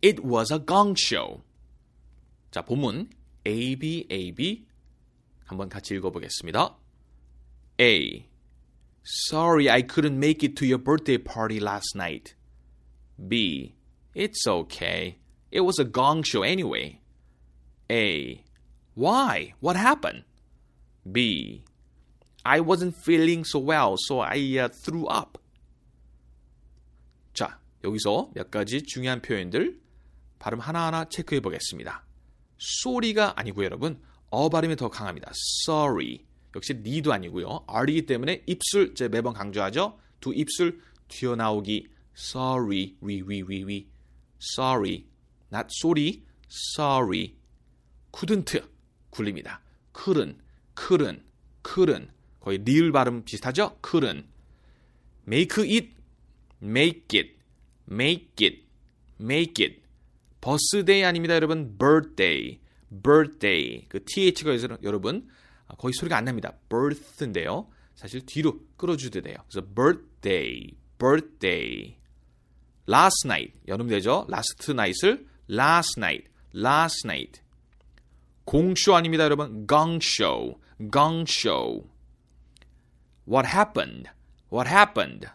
It was a gong show. 자, 본문 A, B, A, B 한번 같이 읽어보겠습니다. A. Sorry I couldn't make it to your birthday party last night. B. It's okay. It was a gong show anyway. A. Why? What happened? B. I wasn't feeling so well, so I uh, threw up. 자, 여기서 몇 가지 중요한 표현들 발음 하나하나 체크해 보겠습니다. 소리가 아니고 여러분 어 발음이 더 강합니다. sorry 역시 니도 아니고요. r이기 때문에 입술 제 매번 강조하죠. 두 입술 튀어나오기 sorry 위 위 위 위 sorry not 소리 sorry couldn't 굴립니다. couldn't couldn't couldn't 거의 리을 발음 비슷하죠? couldn't make it make it make it make it 버스데이 아닙니다, 여러분. birthday, birthday. 그 th가 여러분 거의 소리가 안 납니다. birth인데요. 사실 뒤로 끌어주셔야 돼요. 그래서 birthday, birthday. last night 여름 되죠. last night을 last night, last night. 공쇼 아닙니다, 여러분. gong show, gong show. What happened? What happened?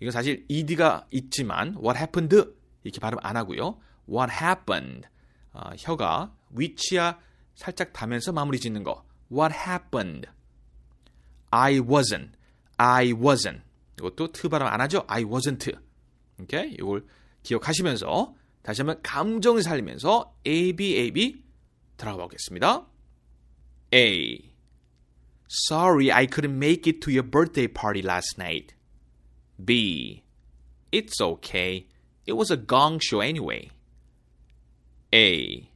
이거 사실 ed가 있지만 what happened 이렇게 발음 안 하고요. What happened? 어, 혀가 위치야 살짝 닿으면서 마무리 짓는 거. What happened? I wasn't. I wasn't. 이것도 트 발음 안 하죠? I wasn't. 오케이? 이걸 기억하시면서 다시 한번 감정을 살리면서 A, B, A, B 들어가 보겠습니다. A. Sorry I couldn't make it to your birthday party last night. B. It's okay. It was a gong show anyway. A.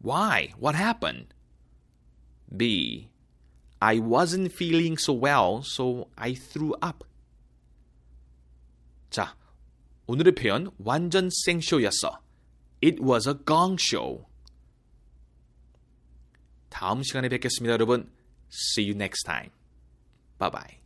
Why? What happened? B. I wasn't feeling so well, so I threw up. 자, 오늘의 표현 완전 생쇼였어. It was a gong show. 다음 시간에 뵙겠습니다, 여러분. See you next time. Bye bye.